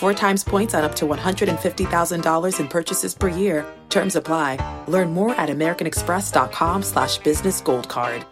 Four times points on up to $150,000 in purchases per year. Terms apply. Learn more at americanexpress.com slash business gold card.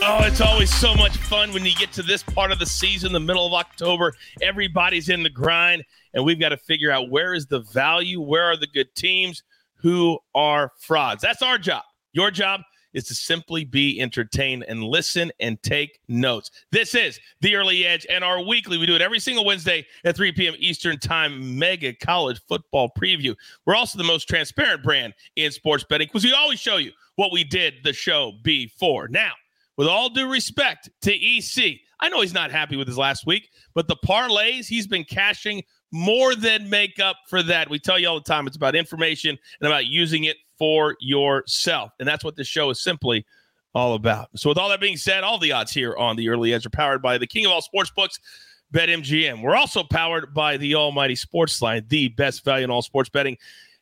Oh, it's always so much fun when you get to this part of the season, the middle of October. Everybody's in the grind, and we've got to figure out where is the value, where are the good teams, who are frauds. That's our job. Your job is to simply be entertained and listen and take notes. This is the Early Edge and our weekly. We do it every single Wednesday at 3 p.m. Eastern Time. Mega college football preview. We're also the most transparent brand in sports betting because we always show you what we did the show before. Now, with all due respect to EC, I know he's not happy with his last week, but the parlays he's been cashing more than make up for that. We tell you all the time it's about information and about using it for yourself. And that's what this show is simply all about. So, with all that being said, all the odds here on the early edge are powered by the king of all sports books, BetMGM. We're also powered by the almighty Sportsline, the best value in all sports betting.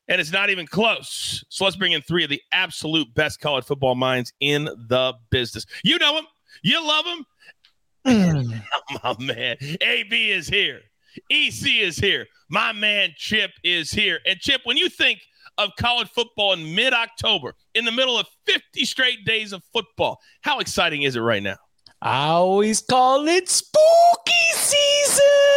And it's not even close. So let's bring in three of the absolute best college football minds in the business. You know them, you love them. my man, AB is here. EC is here. My man Chip is here. And Chip, when you think of college football in mid October, in the middle of 50 straight days of football, how exciting is it right now? I always call it spooky season.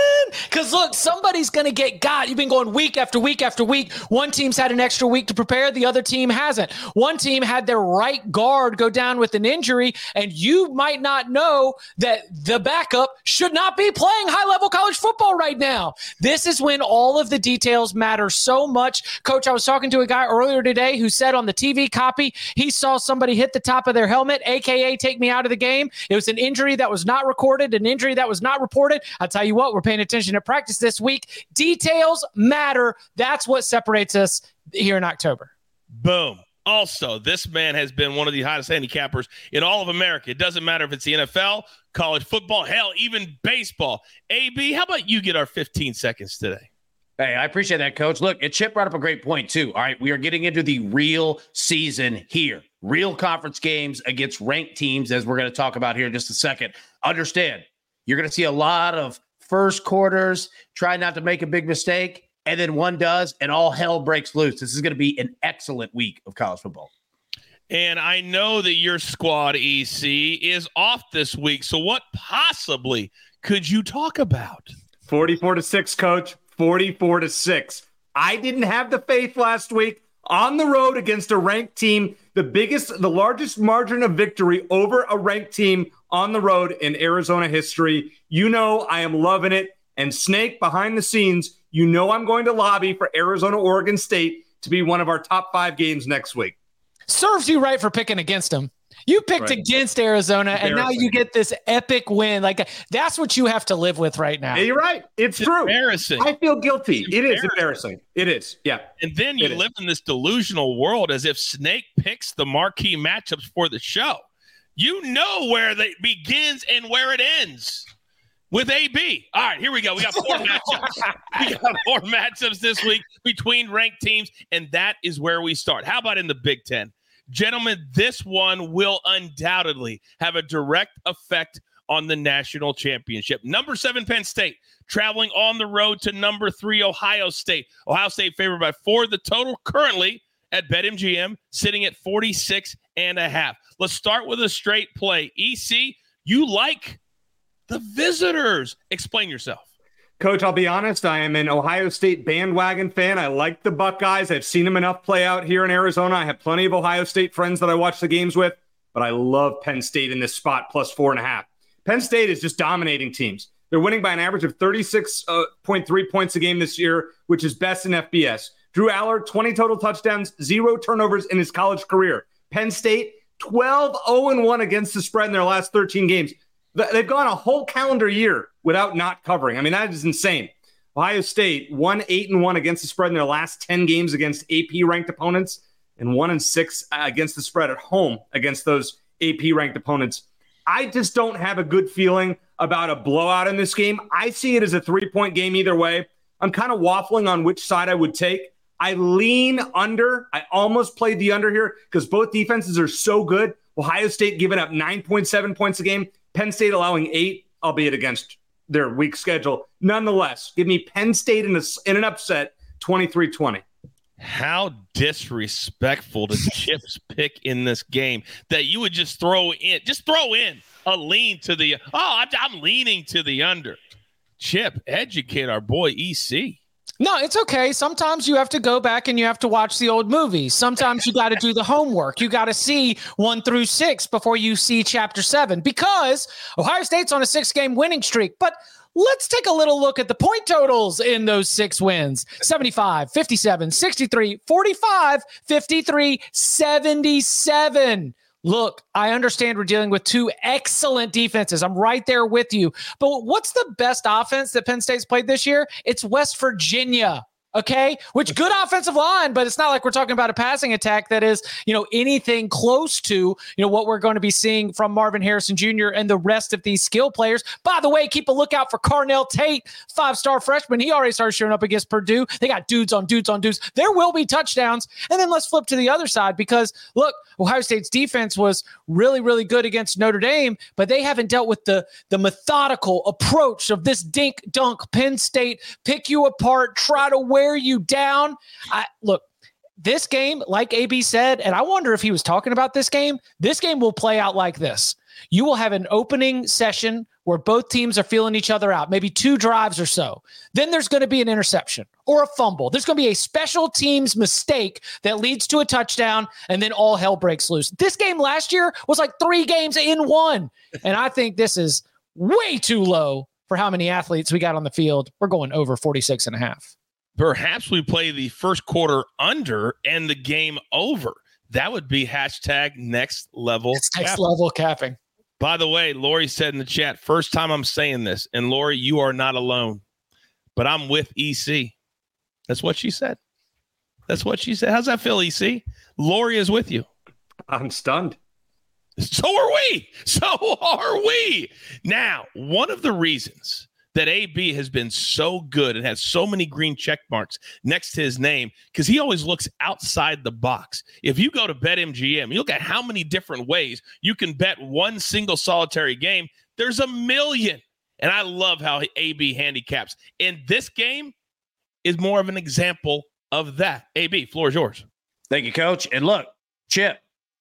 Because look, somebody's going to get got. You've been going week after week after week. One team's had an extra week to prepare, the other team hasn't. One team had their right guard go down with an injury, and you might not know that the backup should not be playing high level college football right now. This is when all of the details matter so much. Coach, I was talking to a guy earlier today who said on the TV copy he saw somebody hit the top of their helmet, AKA take me out of the game. It was an injury that was not recorded, an injury that was not reported. I'll tell you what, we're paying attention to practice this week. Details matter. That's what separates us here in October. Boom. Also, this man has been one of the hottest handicappers in all of America. It doesn't matter if it's the NFL, college football, hell, even baseball. AB, how about you get our 15 seconds today? Hey, I appreciate that, coach. Look, and Chip brought up a great point, too. All right, we are getting into the real season here. Real conference games against ranked teams, as we're going to talk about here in just a second. Understand, you're going to see a lot of first quarters, try not to make a big mistake, and then one does, and all hell breaks loose. This is going to be an excellent week of college football. And I know that your squad, EC, is off this week. So, what possibly could you talk about? 44 to 6, coach. 44 to 6. I didn't have the faith last week on the road against a ranked team, the biggest, the largest margin of victory over a ranked team on the road in Arizona history. You know, I am loving it. And Snake behind the scenes, you know, I'm going to lobby for Arizona, Oregon State to be one of our top five games next week. Serves you right for picking against them. You picked right. against Arizona, and now you get this epic win. Like that's what you have to live with right now. Yeah, you're right. It's, it's true. Embarrassing. I feel guilty. It's it is embarrassing. It is. Yeah. And then you it live is. in this delusional world as if Snake picks the marquee matchups for the show. You know where it begins and where it ends with AB. All right, here we go. We got four matchups. We got four matchups this week between ranked teams, and that is where we start. How about in the Big Ten? Gentlemen, this one will undoubtedly have a direct effect on the national championship. Number seven, Penn State, traveling on the road to number three, Ohio State. Ohio State favored by four. The total currently at BetMGM sitting at 46 and a half. Let's start with a straight play. EC, you like the visitors. Explain yourself. Coach, I'll be honest. I am an Ohio State bandwagon fan. I like the Buckeyes. I've seen them enough play out here in Arizona. I have plenty of Ohio State friends that I watch the games with, but I love Penn State in this spot plus four and a half. Penn State is just dominating teams. They're winning by an average of 36.3 uh, points a game this year, which is best in FBS. Drew Allar, 20 total touchdowns, zero turnovers in his college career. Penn State, 12 0 1 against the spread in their last 13 games. They've gone a whole calendar year without not covering. I mean, that is insane. Ohio State won eight and one against the spread in their last 10 games against AP ranked opponents and one and six uh, against the spread at home against those AP ranked opponents. I just don't have a good feeling about a blowout in this game. I see it as a three point game either way. I'm kind of waffling on which side I would take. I lean under. I almost played the under here because both defenses are so good. Ohio State giving up 9.7 points a game, Penn State allowing eight, albeit against their weak schedule. Nonetheless, give me Penn State in, a, in an upset 23 20. How disrespectful to Chip's pick in this game that you would just throw in, just throw in a lean to the, oh, I'm, I'm leaning to the under. Chip, educate our boy EC. No, it's okay. Sometimes you have to go back and you have to watch the old movies. Sometimes you got to do the homework. You got to see one through six before you see chapter seven because Ohio State's on a six game winning streak. But let's take a little look at the point totals in those six wins 75, 57, 63, 45, 53, 77. Look, I understand we're dealing with two excellent defenses. I'm right there with you. But what's the best offense that Penn State's played this year? It's West Virginia. Okay, which good offensive line, but it's not like we're talking about a passing attack that is, you know, anything close to, you know, what we're going to be seeing from Marvin Harrison Jr. and the rest of these skill players. By the way, keep a lookout for Carnell Tate, five star freshman. He already started showing up against Purdue. They got dudes on dudes on dudes. There will be touchdowns. And then let's flip to the other side because look, Ohio State's defense was really, really good against Notre Dame, but they haven't dealt with the the methodical approach of this dink dunk Penn State pick you apart, try to wear wear you down. I look, this game, like AB said, and I wonder if he was talking about this game, this game will play out like this. You will have an opening session where both teams are feeling each other out, maybe two drives or so. Then there's going to be an interception or a fumble. There's going to be a special teams mistake that leads to a touchdown, and then all hell breaks loose. This game last year was like three games in one. And I think this is way too low for how many athletes we got on the field. We're going over 46 and a half perhaps we play the first quarter under and the game over. That would be hashtag next level. It's next capping. level capping. By the way, Lori said in the chat, first time I'm saying this, and Lori, you are not alone, but I'm with EC. That's what she said. That's what she said. How's that feel, EC? Lori is with you. I'm stunned. So are we. So are we. Now, one of the reasons that AB has been so good and has so many green check marks next to his name because he always looks outside the box. If you go to BetMGM, you look at how many different ways you can bet one single solitary game, there's a million. And I love how AB handicaps. And this game is more of an example of that. AB, floor is yours. Thank you, coach. And look, Chip,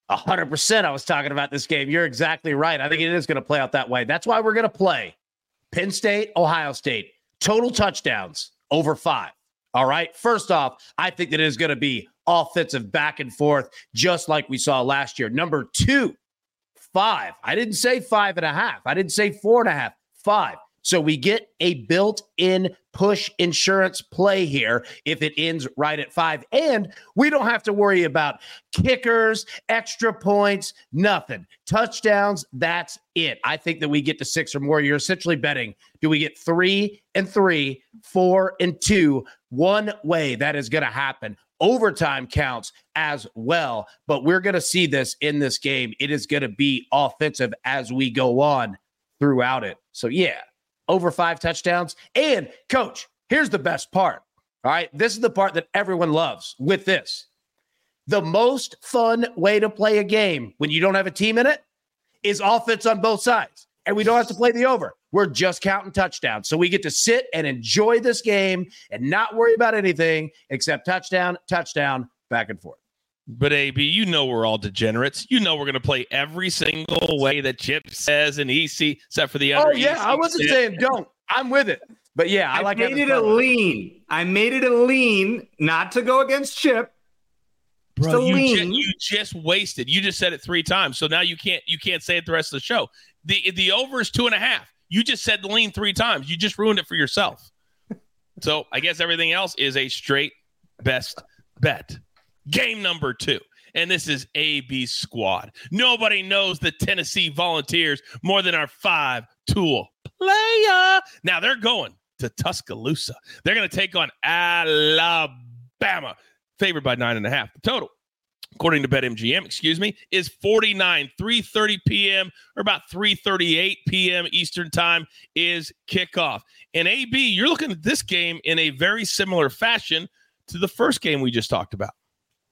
100% I was talking about this game. You're exactly right. I think it is going to play out that way. That's why we're going to play Penn State, Ohio State, total touchdowns over five. All right. First off, I think that it is going to be offensive back and forth, just like we saw last year. Number two, five. I didn't say five and a half. I didn't say four and a half. Five. So we get a built in push insurance play here if it ends right at five. And we don't have to worry about kickers, extra points, nothing. Touchdowns, that's it. I think that we get to six or more. You're essentially betting do we get three and three, four and two? One way that is going to happen. Overtime counts as well, but we're going to see this in this game. It is going to be offensive as we go on throughout it. So, yeah, over five touchdowns. And coach, here's the best part. All right. This is the part that everyone loves with this. The most fun way to play a game when you don't have a team in it is offense on both sides. And we don't have to play the over. We're just counting touchdowns. So we get to sit and enjoy this game and not worry about anything except touchdown, touchdown, back and forth. But AB, you know we're all degenerates. You know we're going to play every single way that Chip says and EC, except for the other. Oh yeah, EC I wasn't saying don't. I'm with it. But yeah, I, like it. I like made it a lean. I made it a lean, not to go against Chip. Bro, you, ju- you just wasted. You just said it three times, so now you can't you can't say it the rest of the show. the The over is two and a half. You just said the lean three times. You just ruined it for yourself. so I guess everything else is a straight best bet. Game number two. And this is AB squad. Nobody knows the Tennessee Volunteers more than our five tool player. Now they're going to Tuscaloosa. They're going to take on Alabama, favored by nine and a half. The total, according to BetMGM, excuse me, is 49. 3:30 p.m. or about 3:38 p.m. Eastern time is kickoff. And AB, you're looking at this game in a very similar fashion to the first game we just talked about.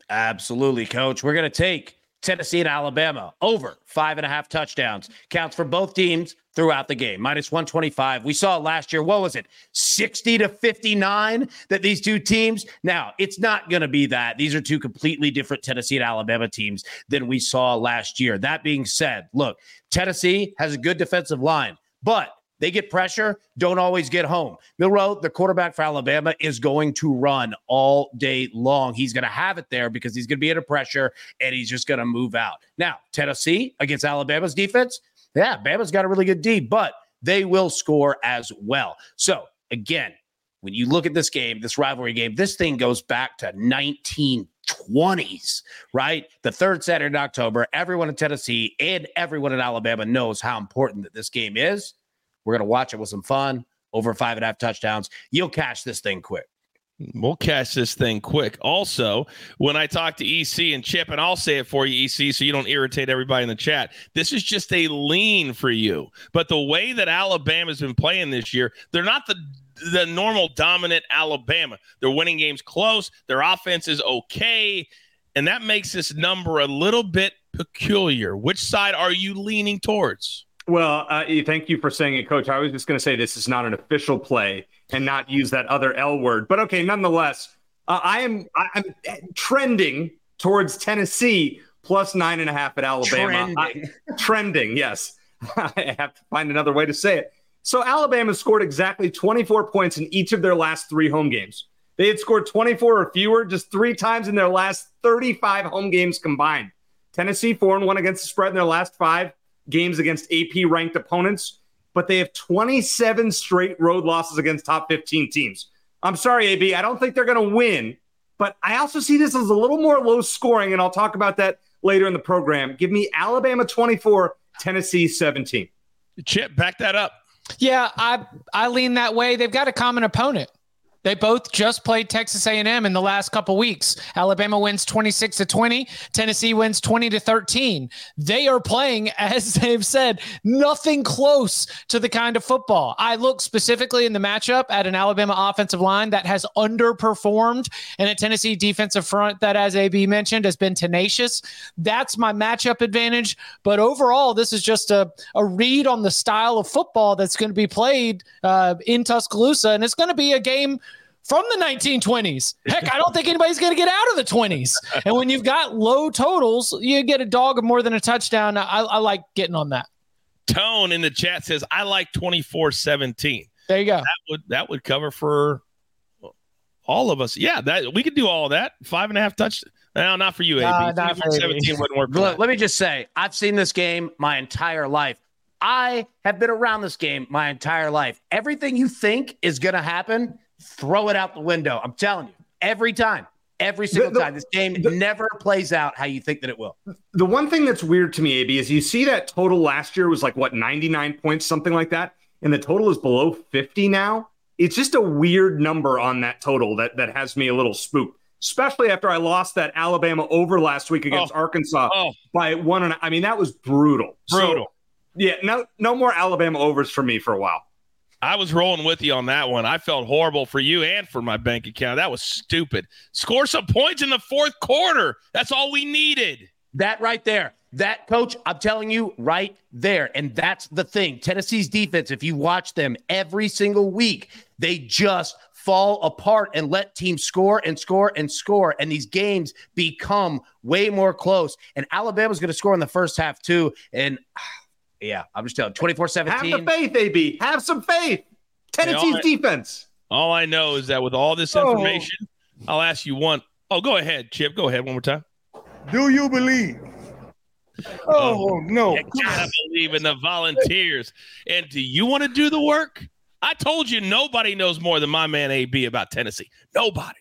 Absolutely, coach. We're going to take Tennessee and Alabama over five and a half touchdowns. Counts for both teams throughout the game. Minus 125. We saw last year, what was it? 60 to 59 that these two teams. Now, it's not going to be that. These are two completely different Tennessee and Alabama teams than we saw last year. That being said, look, Tennessee has a good defensive line, but they get pressure, don't always get home. Milroe, the quarterback for Alabama, is going to run all day long. He's going to have it there because he's going to be under pressure and he's just going to move out. Now, Tennessee against Alabama's defense, yeah, Bama's got a really good D, but they will score as well. So, again, when you look at this game, this rivalry game, this thing goes back to 1920s, right? The third Saturday in October. Everyone in Tennessee and everyone in Alabama knows how important that this game is. We're going to watch it with some fun. Over five and a half touchdowns. You'll catch this thing quick. We'll catch this thing quick. Also, when I talk to EC and Chip, and I'll say it for you, EC, so you don't irritate everybody in the chat. This is just a lean for you. But the way that Alabama's been playing this year, they're not the the normal dominant Alabama. They're winning games close. Their offense is okay, and that makes this number a little bit peculiar. Which side are you leaning towards? Well, uh, thank you for saying it, Coach. I was just going to say this is not an official play and not use that other L word, but okay. Nonetheless, uh, I am I, am trending towards Tennessee plus nine and a half at Alabama. Trending, I, trending yes. I have to find another way to say it. So Alabama scored exactly 24 points in each of their last three home games. They had scored 24 or fewer just three times in their last 35 home games combined. Tennessee four and one against the spread in their last five games against AP ranked opponents, but they have 27 straight road losses against top 15 teams. I'm sorry, AB. I don't think they're going to win, but I also see this as a little more low scoring, and I'll talk about that later in the program. Give me Alabama 24, Tennessee 17. Chip, back that up. Yeah, I I lean that way. They've got a common opponent. They both just played Texas A&M in the last couple weeks. Alabama wins 26 to 20, Tennessee wins 20 to 13. They are playing as they've said nothing close to the kind of football. I look specifically in the matchup at an Alabama offensive line that has underperformed and a Tennessee defensive front that as AB mentioned has been tenacious. That's my matchup advantage, but overall this is just a a read on the style of football that's going to be played uh, in Tuscaloosa and it's going to be a game from the 1920s. Heck, I don't think anybody's going to get out of the 20s. And when you've got low totals, you get a dog of more than a touchdown. I, I like getting on that. Tone in the chat says, I like 24 17. There you go. That would that would cover for all of us. Yeah, that we could do all that. Five and a half touch. No, not for you, AB. 17 wouldn't work. Look, let me just say, I've seen this game my entire life. I have been around this game my entire life. Everything you think is going to happen throw it out the window. I'm telling you, every time, every single the, the, time, this game the, never plays out how you think that it will. The one thing that's weird to me, AB, is you see that total last year was like what 99 points, something like that, and the total is below 50 now. It's just a weird number on that total that that has me a little spooked. Especially after I lost that Alabama over last week against oh, Arkansas oh. by one and I mean that was brutal. Brutal. So, yeah, no no more Alabama overs for me for a while. I was rolling with you on that one. I felt horrible for you and for my bank account. That was stupid. Score some points in the fourth quarter. That's all we needed. That right there. That coach, I'm telling you right there. And that's the thing. Tennessee's defense, if you watch them every single week, they just fall apart and let teams score and score and score. And these games become way more close. And Alabama's going to score in the first half, too. And ah, yeah, I'm just telling 24 17. Have the faith, AB. Have some faith. Tennessee's I, defense. All I know is that with all this oh. information, oh. I'll ask you one. Oh, go ahead, Chip. Go ahead one more time. Do you believe? Oh, oh no! You gotta believe in the volunteers. And do you want to do the work? I told you nobody knows more than my man AB about Tennessee. Nobody.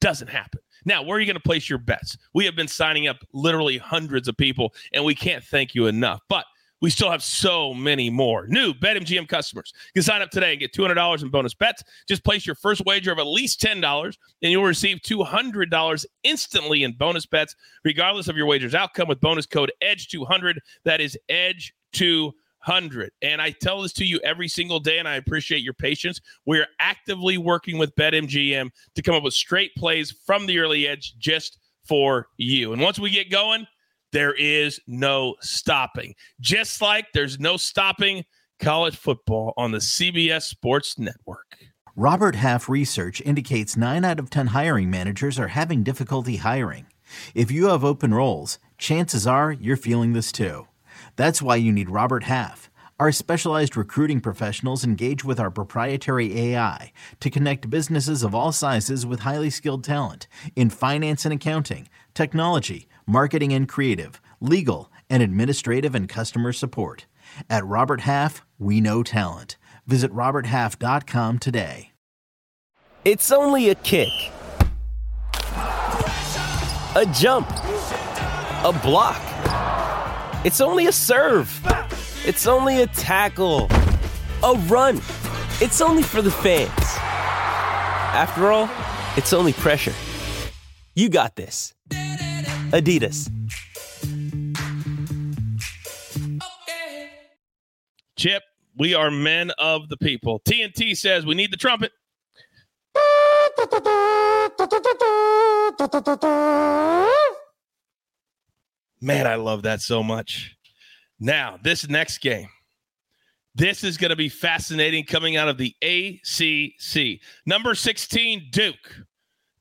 Doesn't happen. Now, where are you going to place your bets? We have been signing up literally hundreds of people, and we can't thank you enough. But we still have so many more new BetMGM customers. You can sign up today and get $200 in bonus bets. Just place your first wager of at least $10, and you'll receive $200 instantly in bonus bets, regardless of your wager's outcome, with bonus code EDGE200. That is EDGE200 hundred. And I tell this to you every single day, and I appreciate your patience. We are actively working with BetMGM to come up with straight plays from the early edge just for you. And once we get going, there is no stopping. Just like there's no stopping college football on the CBS Sports Network. Robert Half research indicates 9 out of 10 hiring managers are having difficulty hiring. If you have open roles, chances are you're feeling this too. That's why you need Robert Half. Our specialized recruiting professionals engage with our proprietary AI to connect businesses of all sizes with highly skilled talent in finance and accounting, technology, marketing and creative, legal, and administrative and customer support. At Robert Half, we know talent. Visit RobertHalf.com today. It's only a kick, a jump, a block. It's only a serve. It's only a tackle. A run. It's only for the fans. After all, it's only pressure. You got this. Adidas. Chip, we are men of the people. TNT says we need the trumpet. Man, I love that so much. Now, this next game, this is going to be fascinating coming out of the ACC. Number 16, Duke,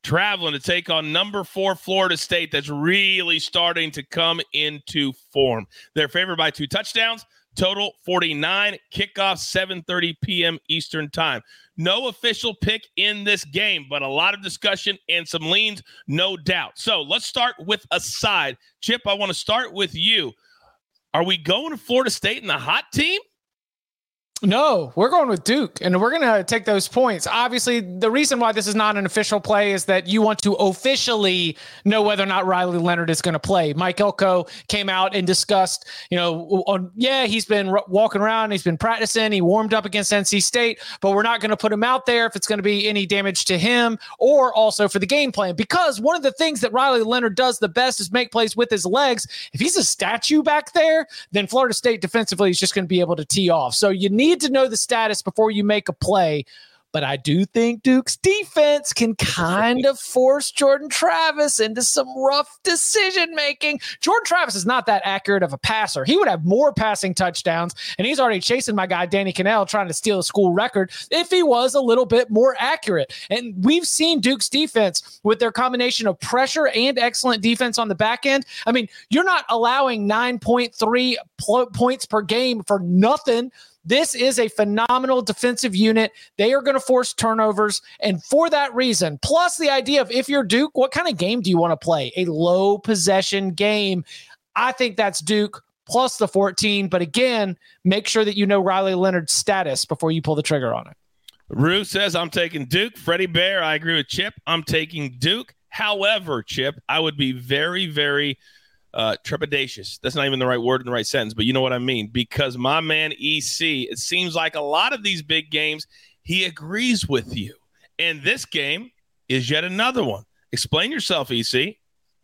traveling to take on number four, Florida State, that's really starting to come into form. They're favored by two touchdowns. Total 49, kickoff 7:30 p.m. Eastern Time. No official pick in this game, but a lot of discussion and some leans, no doubt. So let's start with a side. Chip, I want to start with you. Are we going to Florida State in the hot team? No, we're going with Duke, and we're going to take those points. Obviously, the reason why this is not an official play is that you want to officially know whether or not Riley Leonard is going to play. Mike Elko came out and discussed, you know, on yeah, he's been walking around, he's been practicing, he warmed up against NC State, but we're not going to put him out there if it's going to be any damage to him or also for the game plan. Because one of the things that Riley Leonard does the best is make plays with his legs. If he's a statue back there, then Florida State defensively is just going to be able to tee off. So you need need to know the status before you make a play. But I do think Duke's defense can kind of force Jordan Travis into some rough decision making. Jordan Travis is not that accurate of a passer. He would have more passing touchdowns, and he's already chasing my guy, Danny Kanell, trying to steal a school record if he was a little bit more accurate. And we've seen Duke's defense with their combination of pressure and excellent defense on the back end. I mean, you're not allowing 9.3 pl- points per game for nothing. This is a phenomenal defensive unit. They are going to force turnovers. And for that reason, plus the idea of if you're Duke, what kind of game do you want to play? A low possession game. I think that's Duke plus the 14. But again, make sure that you know Riley Leonard's status before you pull the trigger on it. Rue says, I'm taking Duke. Freddie Bear, I agree with Chip. I'm taking Duke. However, Chip, I would be very, very uh, trepidatious. That's not even the right word in the right sentence, but you know what I mean. Because my man EC, it seems like a lot of these big games, he agrees with you. And this game is yet another one. Explain yourself, EC.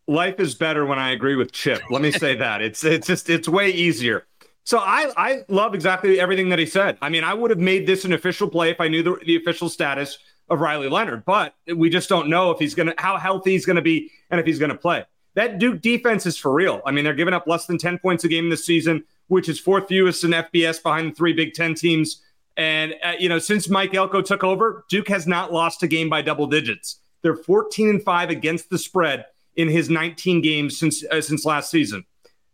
Life is better when I agree with Chip. Let me say that. It's it's just it's way easier. So I I love exactly everything that he said. I mean, I would have made this an official play if I knew the, the official status of Riley Leonard, but we just don't know if he's gonna how healthy he's gonna be and if he's gonna play that Duke defense is for real. I mean, they're giving up less than 10 points a game this season, which is fourth fewest in FBS behind the three Big Ten teams. And, uh, you know, since Mike Elko took over, Duke has not lost a game by double digits. They're 14 and 5 against the spread in his 19 games since uh, since last season.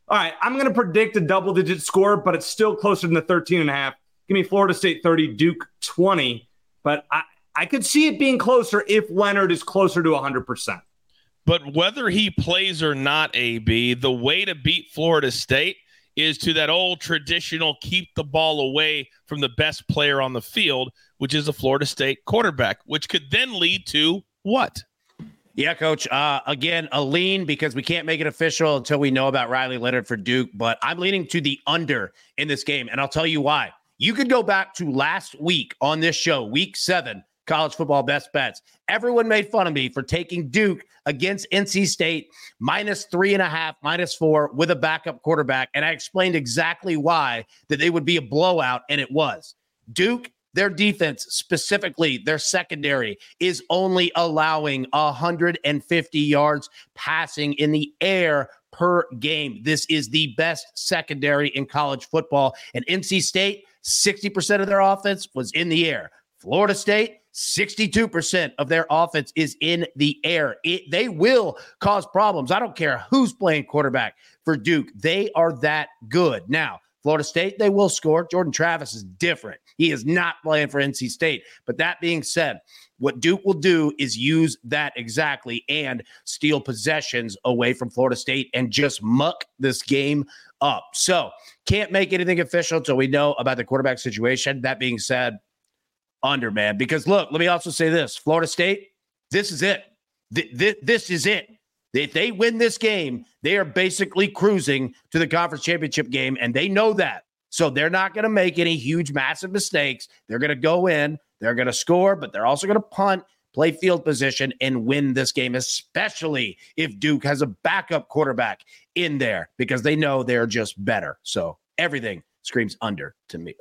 All right, I'm going to predict a double digit score, but it's still closer than the 13 and a half. Give me Florida State 30, Duke 20. but I, I could see it being closer if Leonard is closer to 100%. But whether he plays or not, AB, the way to beat Florida State is to that old traditional keep the ball away from the best player on the field, which is a Florida State quarterback, which could then lead to what? Yeah, coach. Uh, again, a lean because we can't make it official until we know about Riley Leonard for Duke, but I'm leaning to the under in this game. And I'll tell you why. You could go back to last week on this show, week seven, college football best bets. Everyone made fun of me for taking Duke against NC State minus three and a half, minus four with a backup quarterback. And I explained exactly why that they would be a blowout, and it was. Duke their defense, specifically their secondary, is only allowing 150 yards passing in the air per game. This is the best secondary in college football. And NC State, 60% of their offense was in the air. Florida State, 62% of their offense is in the air. It, they will cause problems. I don't care who's playing quarterback for Duke. They are that good. Now, Florida State, they will score. Jordan Travis is different. He is not playing for NC State. But that being said, what Duke will do is use that exactly and steal possessions away from Florida State and just muck this game up. So, can't make anything official until we know about the quarterback situation. That being said, under, man. Because look, let me also say this Florida State, this is it. This is it. If they win this game, they are basically cruising to the conference championship game, and they know that. So they're not going to make any huge, massive mistakes. They're going to go in, they're going to score, but they're also going to punt, play field position, and win this game, especially if Duke has a backup quarterback in there because they know they're just better. So everything screams under to me.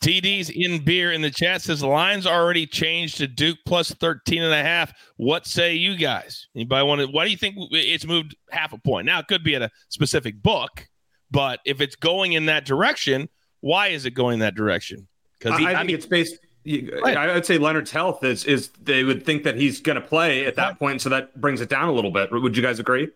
TD's in beer in the chat says the lines already changed to Duke plus 13 and a half. What say you guys? Anybody want to, why do you think it's moved half a point? Now it could be at a specific book, but if it's going in that direction, why is it going that direction? Because I, I, think mean, it's based. I would say Leonard's health is is they would think that he's going to play at that point, so that brings it down a little bit. Would you guys agree?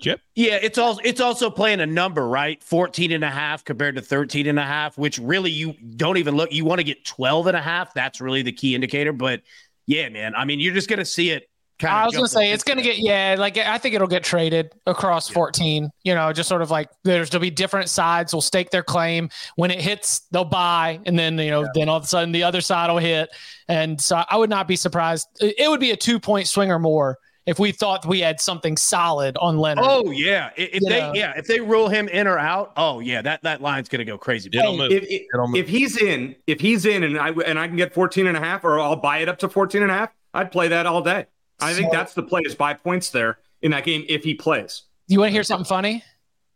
Chip? Yeah, it's also it's also playing a number, right? 14 and a half compared to 13 and a half, which really you don't even look you want to get 12 and a half. That's really the key indicator, but yeah, man. I mean, you're just going to see it I was gonna say it's gonna get yeah, like I think it'll get traded across yeah. 14. You know, just sort of like there's there'll be different sides will stake their claim. When it hits, they'll buy, and then you know, yeah. then all of a sudden the other side will hit. And so I would not be surprised. It would be a two point swing or more if we thought we had something solid on Leonard. Oh yeah, if they know. yeah if they rule him in or out, oh yeah, that that line's gonna go crazy. It'll move. If, if, It'll move. if he's in, if he's in, and I and I can get 14 and a half, or I'll buy it up to 14 and a half, I'd play that all day. I think that's the play is buy points there in that game if he plays. You want to hear something funny?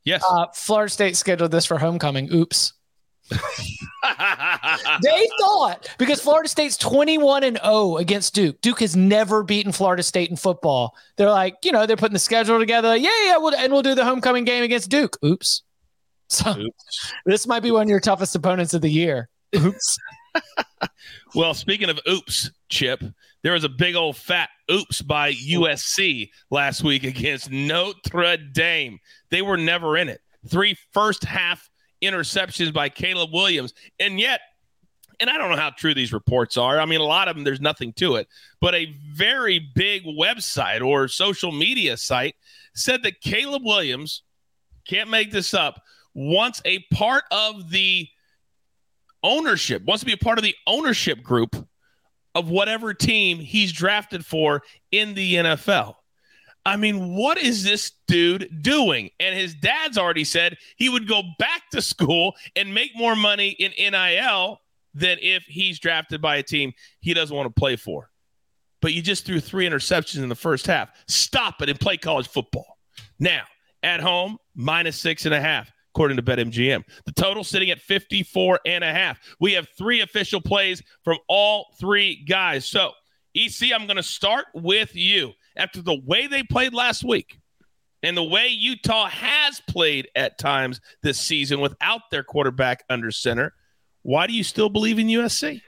Yes. Uh, Florida State scheduled this for homecoming. Oops. They thought because Florida State's 21 and 0 against Duke. Duke has never beaten Florida State in football. They're like, you know, they're putting the schedule together. Yeah, yeah, we'll, and we'll do the homecoming game against Duke. Oops. So Oops. this might be one of your toughest opponents of the year. Oops. well, speaking of oops, Chip, there was a big old fat oops by USC last week against Notre Dame. They were never in it. Three first half interceptions by Caleb Williams. And yet, and I don't know how true these reports are. I mean, a lot of them, there's nothing to it. But a very big website or social media site said that Caleb Williams, can't make this up, wants a part of the ownership, wants to be a part of the ownership group of whatever team he's drafted for in the NFL. I mean, what is this dude doing? And his dad's already said he would go back to school and make more money in NIL than if he's drafted by a team he doesn't want to play for. But you just threw three interceptions in the first half. Stop it and play college football. Now, at home, minus six and a half, according to BetMGM. The total sitting at 54 and a half. We have three official plays from all three guys. So, EC, I'm going to start with you after the way they played last week and the way Utah has played at times this season without their quarterback under center, why do you still believe in USC?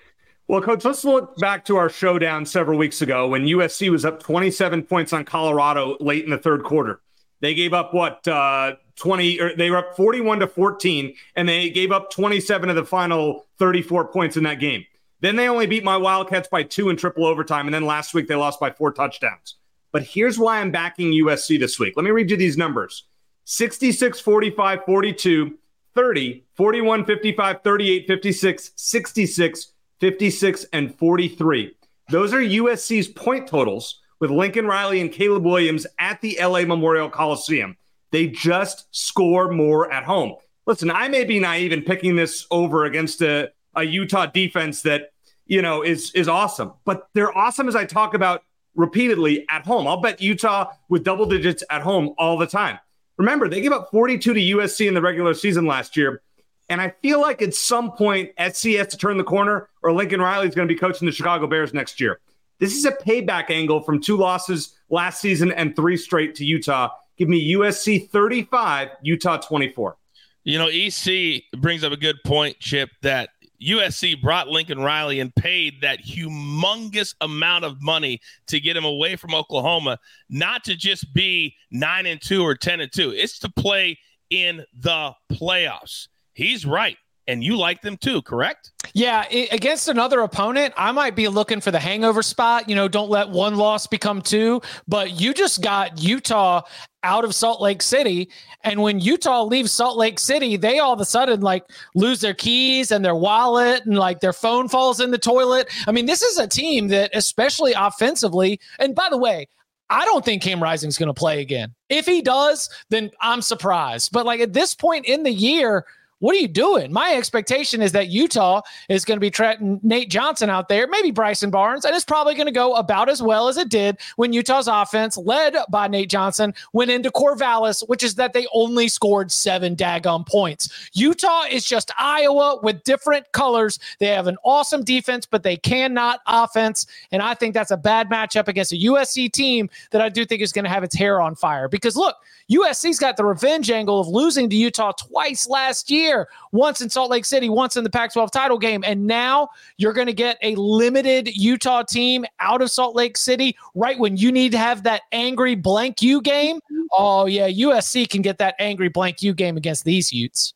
Well, coach, let's look back to our showdown several weeks ago when USC was up 27 points on Colorado late in the third quarter. They gave up what uh, 20 or they were up 41 to 14 and they gave up 27 of the final 34 points in that game. Then they only beat my Wildcats by two in triple overtime. And then last week they lost by four touchdowns. But here's why I'm backing USC this week. Let me read you these numbers 66, 45, 42, 30, 41, 55, 38, 56, 66, 56, and 43. Those are USC's point totals with Lincoln Riley and Caleb Williams at the LA Memorial Coliseum. They just score more at home. Listen, I may be naive in picking this over against a, a Utah defense that, you know, is is awesome. But they're awesome as I talk about repeatedly at home. I'll bet Utah with double digits at home all the time. Remember, they gave up 42 to USC in the regular season last year. And I feel like at some point, SC has to turn the corner, or Lincoln Riley is going to be coaching the Chicago Bears next year. This is a payback angle from two losses last season and three straight to Utah. Give me USC 35, Utah 24. You know, EC brings up a good point, Chip, that USC brought Lincoln Riley and paid that humongous amount of money to get him away from Oklahoma, not to just be nine and two or 10 and two. It's to play in the playoffs. He's right and you like them too, correct? Yeah, it, against another opponent, I might be looking for the hangover spot. You know, don't let one loss become two. But you just got Utah out of Salt Lake City, and when Utah leaves Salt Lake City, they all of a sudden like lose their keys and their wallet, and like their phone falls in the toilet. I mean, this is a team that, especially offensively, and by the way. I don't think Cam Rising's going to play again. If he does, then I'm surprised. But like at this point in the year, what are you doing? My expectation is that Utah is going to be treading Nate Johnson out there, maybe Bryson Barnes, and it's probably going to go about as well as it did when Utah's offense, led by Nate Johnson, went into Corvallis, which is that they only scored seven daggum points. Utah is just Iowa with different colors. They have an awesome defense, but they cannot offense. And I think that's a bad matchup against a USC team that I do think is going to have its hair on fire. Because look, USC's got the revenge angle of losing to Utah twice last year, once in Salt Lake City, once in the Pac 12 title game. And now you're going to get a limited Utah team out of Salt Lake City right when you need to have that angry blank U game. Oh, yeah, USC can get that angry blank U game against these Utes.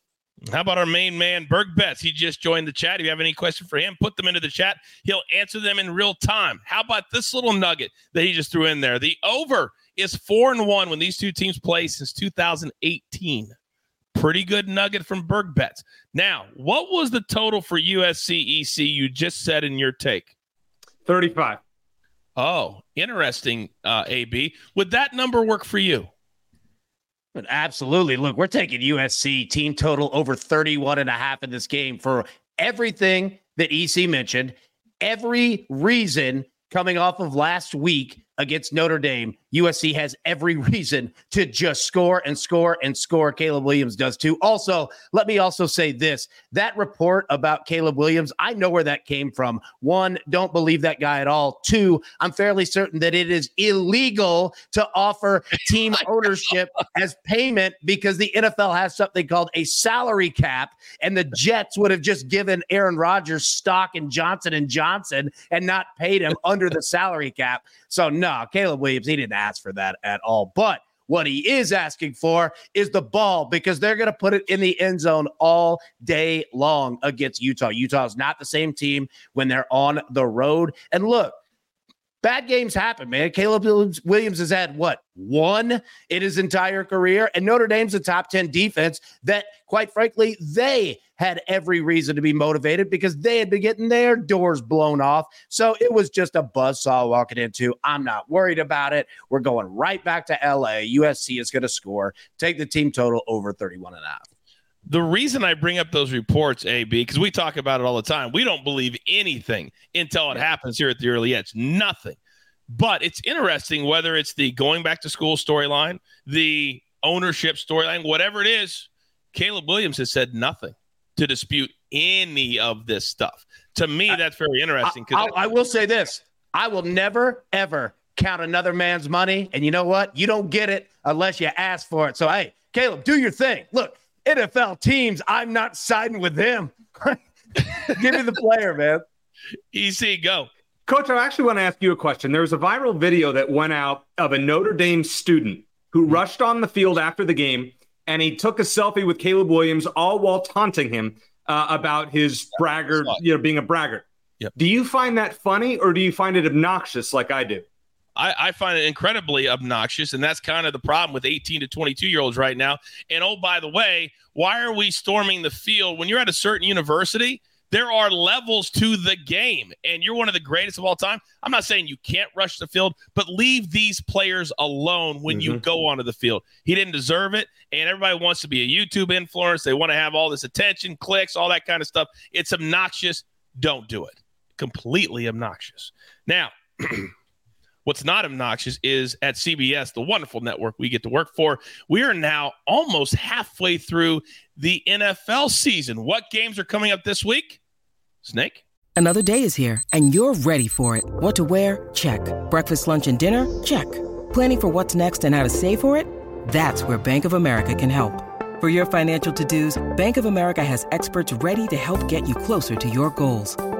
How about our main man, Berg Betts? He just joined the chat. If you have any question for him, put them into the chat. He'll answer them in real time. How about this little nugget that he just threw in there? The over is four and one when these two teams play since 2018. Pretty good nugget from Berg Betts. Now, what was the total for USC EC you just said in your take? 35. Oh, interesting, uh, AB. Would that number work for you? But absolutely. Look, we're taking USC team total over 31 and a half in this game for everything that EC mentioned, every reason coming off of last week against Notre Dame, USC has every reason to just score and score and score. Caleb Williams does too. Also, let me also say this that report about Caleb Williams, I know where that came from. One, don't believe that guy at all. Two, I'm fairly certain that it is illegal to offer oh team ownership as payment because the NFL has something called a salary cap, and the Jets would have just given Aaron Rodgers stock in Johnson and Johnson and not paid him under the salary cap. So no, Caleb Williams, he didn't ask for that at all. But what he is asking for is the ball because they're going to put it in the end zone all day long against Utah. Utah is not the same team when they're on the road. And look, bad games happen, man. Caleb Williams has had what one in his entire career, and Notre Dame's a top 10 defense that, quite frankly, they had every reason to be motivated because they had been getting their doors blown off. So it was just a buzz saw walking into. I'm not worried about it. We're going right back to LA. USC is going to score. Take the team total over 31 and a half. The reason I bring up those reports, AB, because we talk about it all the time. We don't believe anything until it happens here at the early edge. Nothing. But it's interesting whether it's the going back to school storyline, the ownership storyline, whatever it is, Caleb Williams has said nothing to dispute any of this stuff. To me, that's very interesting. I, I, I will say this I will never, ever count another man's money. And you know what? You don't get it unless you ask for it. So, hey, Caleb, do your thing. Look, NFL teams, I'm not siding with them. Give me the player, man. EC, go. Coach, I actually want to ask you a question. There was a viral video that went out of a Notre Dame student who mm-hmm. rushed on the field after the game and he took a selfie with Caleb Williams, all while taunting him uh, about his braggart, you know, being a braggart. Yep. Do you find that funny or do you find it obnoxious like I do? I, I, find it incredibly obnoxious, and that's kind of the problem with 18 to 22 year olds right now. And oh, by the way, why are we storming the field when you're at a certain university? There are levels to the game, and you're one of the greatest of all time. I'm not saying you can't rush the field, but leave these players alone when mm-hmm. you go onto the field. He didn't deserve it, and everybody wants to be a YouTube influencer. They want to have all this attention, clicks, all that kind of stuff. It's obnoxious. Don't do it. Completely obnoxious. Now, What's not obnoxious is at CBS, the wonderful network we get to work for, we are now almost halfway through the NFL season. What games are coming up this week? Snake? Another day is here, and you're ready for it. What to wear? Check. Breakfast, lunch, and dinner? Check. Planning for what's next and how to save for it? That's where Bank of America can help. For your financial to dos, Bank of America has experts ready to help get you closer to your goals.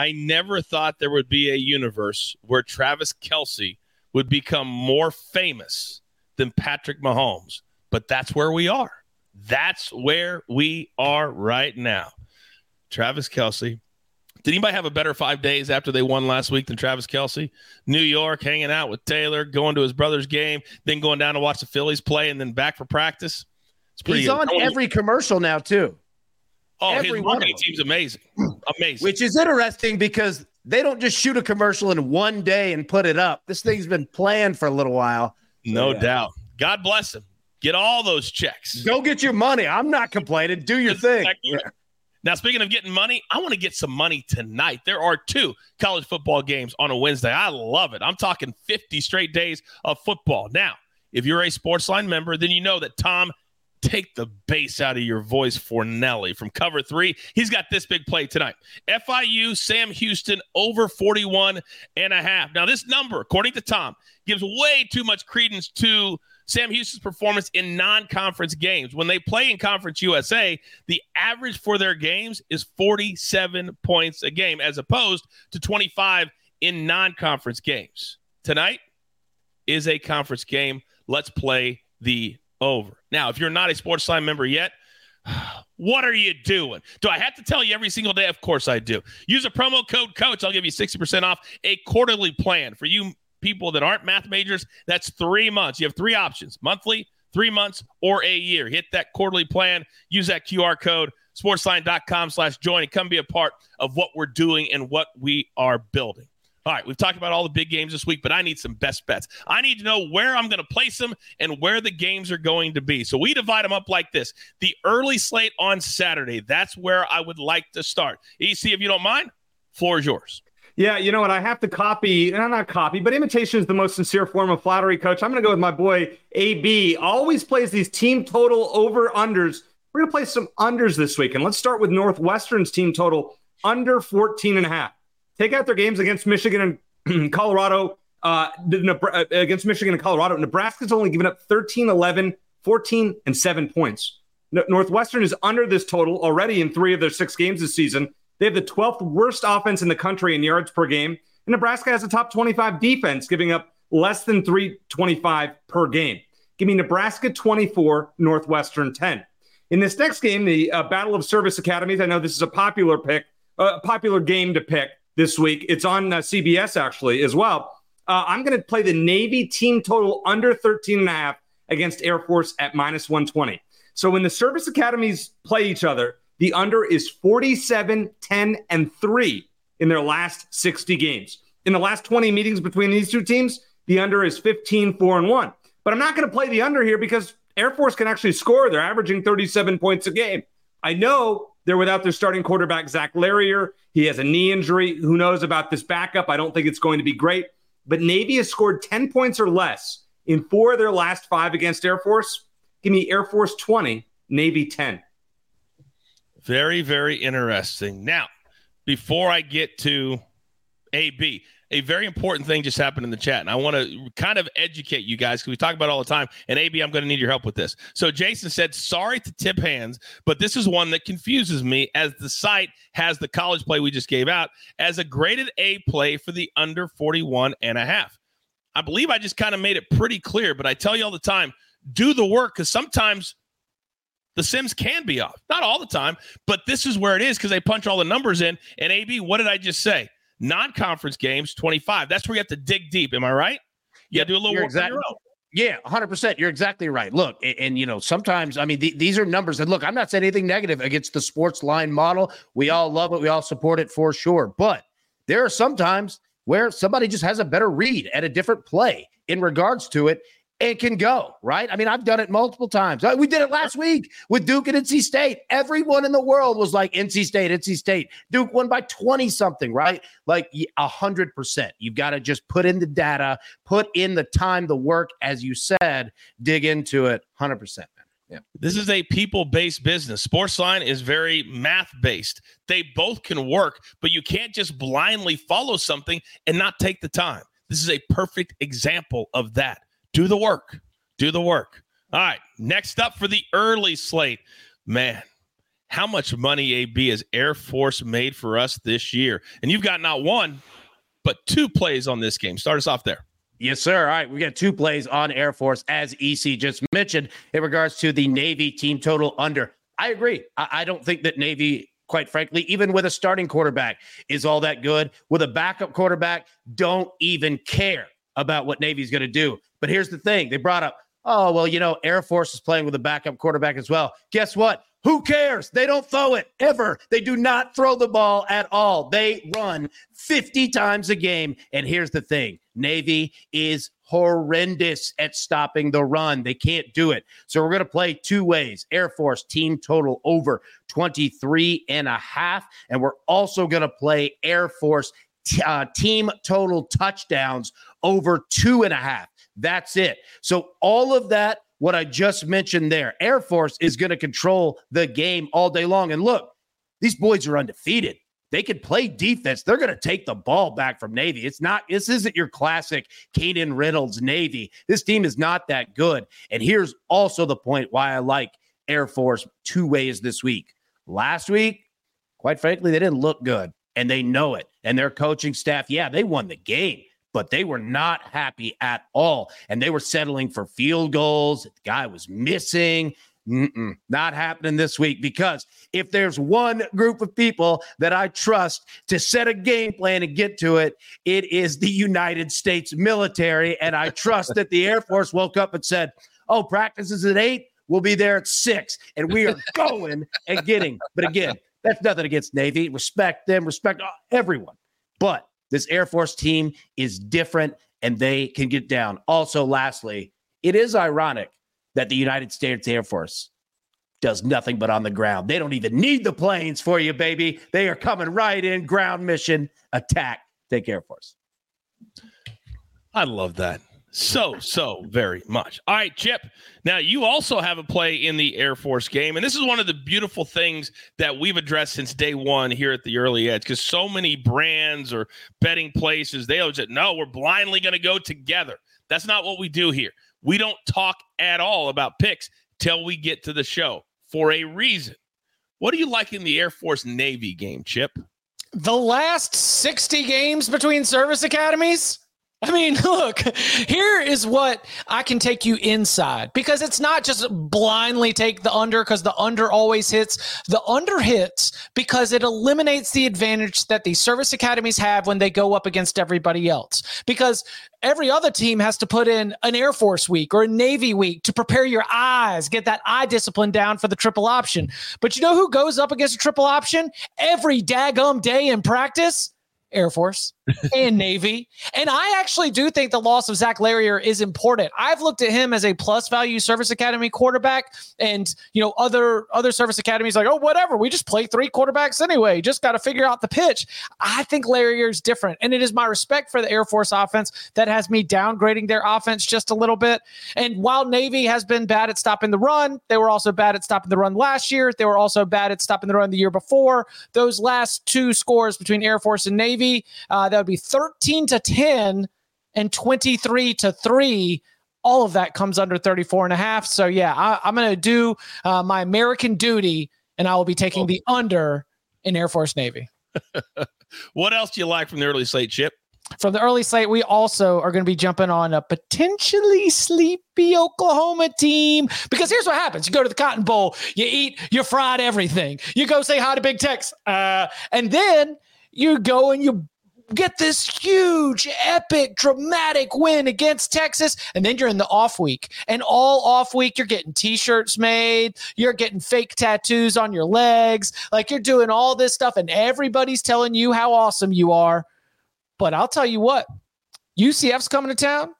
I never thought there would be a universe where Travis Kelce would become more famous than Patrick Mahomes, but that's where we are. That's where we are right now. Travis Kelce. Did anybody have a better five days after they won last week than Travis Kelce? New York, hanging out with Taylor, going to his brother's game, then going down to watch the Phillies play, and then back for practice. It's pretty. He's on every commercial now too. Oh, Every his marketing team's amazing. Amazing. Which is interesting because they don't just shoot a commercial in one day and put it up. This thing's been planned for a little while. No yeah. doubt. God bless him. Get all those checks. Go get your money. I'm not complaining. Do your thing. Yeah. Now, speaking of getting money, I want to get some money tonight. There are two college football games on a Wednesday. I love it. I'm talking 50 straight days of football. Now, if you're a Sportsline member, then you know that Tom take the bass out of your voice Fornelli from cover three. He's got this big play tonight. FIU, Sam Houston over 41 and a half. Now, this number, according to Tom, gives way too much credence to Sam Houston's performance in non conference games. When they play in Conference USA, the average for their games is 47 points a game, as opposed to 25 in non conference games. Tonight is a conference game. Let's play the over. Now, if you're not a Sportsline member yet, what are you doing? Do I have to tell you every single day? Of course I do. Use a promo code coach. I'll give you 60% off a quarterly plan for you people that aren't math majors. That's three months. You have three options monthly, three months, or a year. Hit that quarterly plan. Use that QR code, sportsline.com slash join, and come be a part of what we're doing and what we are building. All right, we've talked about all the big games this week, but I need some best bets. I need to know where I'm going to place them and where the games are going to be. So we divide them up like this the early slate on Saturday. That's where I would like to start. EC, if you don't mind, floor is yours. Yeah, you know what? I have to copy, and I'm not copy, but imitation is the most sincere form of flattery, coach. I'm going to go with my boy AB. Always plays these team total over unders. We're going to play some unders this week. And let's start with Northwestern's team total under 14 and a half. Take out their games against Michigan and Colorado, uh, uh, against Michigan and Colorado. Nebraska's only given up 13, 11, 14, and seven points. Northwestern is under this total already in three of their six games this season. They have the 12th worst offense in the country in yards per game. And Nebraska has a top 25 defense, giving up less than 325 per game. Give me Nebraska 24, Northwestern 10. In this next game, the uh, Battle of Service Academies, I know this is a popular pick, a uh, popular game to pick this week. It's on uh, CBS actually as well. Uh, I'm going to play the Navy team total under 13 and a half against Air Force at minus 120. So when the service academies play each other, the under is 47, 10, and 3 in their last 60 games. In the last 20 meetings between these two teams, the under is 15, 4, and 1. But I'm not going to play the under here because Air Force can actually score. They're averaging 37 points a game. I know They're without their starting quarterback, Zach Larrier. He has a knee injury. Who knows about this backup? I don't think it's going to be great. But Navy has scored 10 points or less in four of their last five against Air Force. Give me Air Force 20, Navy 10. Very, very interesting. Now, before I get to AB, a very important thing just happened in the chat, and I want to kind of educate you guys because we talk about all the time. And AB, I'm going to need your help with this. So Jason said, "Sorry to tip hands, but this is one that confuses me as the site has the college play we just gave out as a graded A play for the under 41 and a half." I believe I just kind of made it pretty clear, but I tell you all the time, do the work because sometimes the Sims can be off. Not all the time, but this is where it is because they punch all the numbers in. And AB, what did I just say? Non-conference games, 25. That's where you have to dig deep. Am I right? You yep, do a little work exactly, on your own. Yeah, 100%. You're exactly right. Look, and, and you know, sometimes, I mean, th- these are numbers. And look, I'm not saying anything negative against the sports line model. We all love it. We all support it for sure. But there are sometimes where somebody just has a better read at a different play in regards to it and can go, right? I mean, I've done it multiple times. Uh, we did it last week with Duke and NC State. Everyone in the world was like NC State, NC State. Duke won by 20 something, right? Like a hundred percent. You've got to just put in the data, put in the time, the work, as you said, dig into it 100%. Yeah. This is a people based business. Sportsline is very math based. They both can work, but you can't just blindly follow something and not take the time. This is a perfect example of that. Do the work. Do the work. All right. Next up for the early slate. Man, how much money AB has Air Force made for us this year? And you've got not one, but two plays on this game. Start us off there. Yes, sir. All right. We got two plays on Air Force, as EC just mentioned, in regards to the Navy team total under. I agree. I, I don't think that Navy quite frankly, even with a starting quarterback, is all that good. With a backup quarterback, don't even care about what Navy's going to do. But here's the thing they brought up, oh, well, you know, Air Force is playing with a backup quarterback as well. Guess what? Who cares? They don't throw it ever. They do not throw the ball at all. They run 50 times a game. And here's the thing Navy is horrendous at stopping the run. They can't do it. So we're going to play two ways Air Force team total over 23 and a half. And we're also going to play Air Force t- uh, team total touchdowns over two and a half. That's it. So all of that, what I just mentioned there, Air Force is going to control the game all day long. And look, these boys are undefeated. They can play defense. They're going to take the ball back from Navy. It's not, this isn't your classic Keenan Reynolds Navy. This team is not that good. And here's also the point why I like Air Force two ways this week. Last week, quite frankly, they didn't look good and they know it. And their coaching staff, yeah, they won the game but they were not happy at all. And they were settling for field goals. The guy was missing. Mm-mm, not happening this week because if there's one group of people that I trust to set a game plan and get to it, it is the United States military. And I trust that the Air Force woke up and said, Oh, practice is at eight. We'll be there at six. And we are going and getting. But again, that's nothing against Navy. Respect them, respect uh, everyone. But this Air Force team is different and they can get down. Also, lastly, it is ironic that the United States Air Force does nothing but on the ground. They don't even need the planes for you, baby. They are coming right in, ground mission, attack. Take Air Force. I love that so so very much. All right, Chip. Now you also have a play in the Air Force game, and this is one of the beautiful things that we've addressed since day one here at the Early Edge. Because so many brands or betting places they always said, "No, we're blindly going to go together." That's not what we do here. We don't talk at all about picks till we get to the show for a reason. What do you like in the Air Force Navy game, Chip? The last 60 games between service academies? I mean, look, here is what I can take you inside because it's not just blindly take the under because the under always hits. The under hits because it eliminates the advantage that the service academies have when they go up against everybody else. Because every other team has to put in an Air Force week or a Navy week to prepare your eyes, get that eye discipline down for the triple option. But you know who goes up against a triple option every daggum day in practice? Air Force. And Navy. And I actually do think the loss of Zach Larrier is important. I've looked at him as a plus value service academy quarterback, and you know, other other service academies like, oh, whatever, we just play three quarterbacks anyway. Just got to figure out the pitch. I think Larrier is different. And it is my respect for the Air Force offense that has me downgrading their offense just a little bit. And while Navy has been bad at stopping the run, they were also bad at stopping the run last year. They were also bad at stopping the run the year before. Those last two scores between Air Force and Navy, uh, that would be 13 to 10 and 23 to 3 all of that comes under 34 and a half. So yeah I, am going to do uh, my american duty and i will be taking oh. the under in air force navy. What else do you like from the early slate chip? From the early slate, we also are going to be jumping on a potentially sleepy Oklahoma team. Because here's what happens: you go to the Cotton Bowl, you eat, you fried everything, you go say hi to Big Tex, uh, and then you go and you get this huge, epic, dramatic win against Texas, and then you're in the off week. And all off week, you're getting t shirts made, you're getting fake tattoos on your legs, like you're doing all this stuff, and everybody's telling you how awesome you are. But I'll tell you what, UCF's coming to town,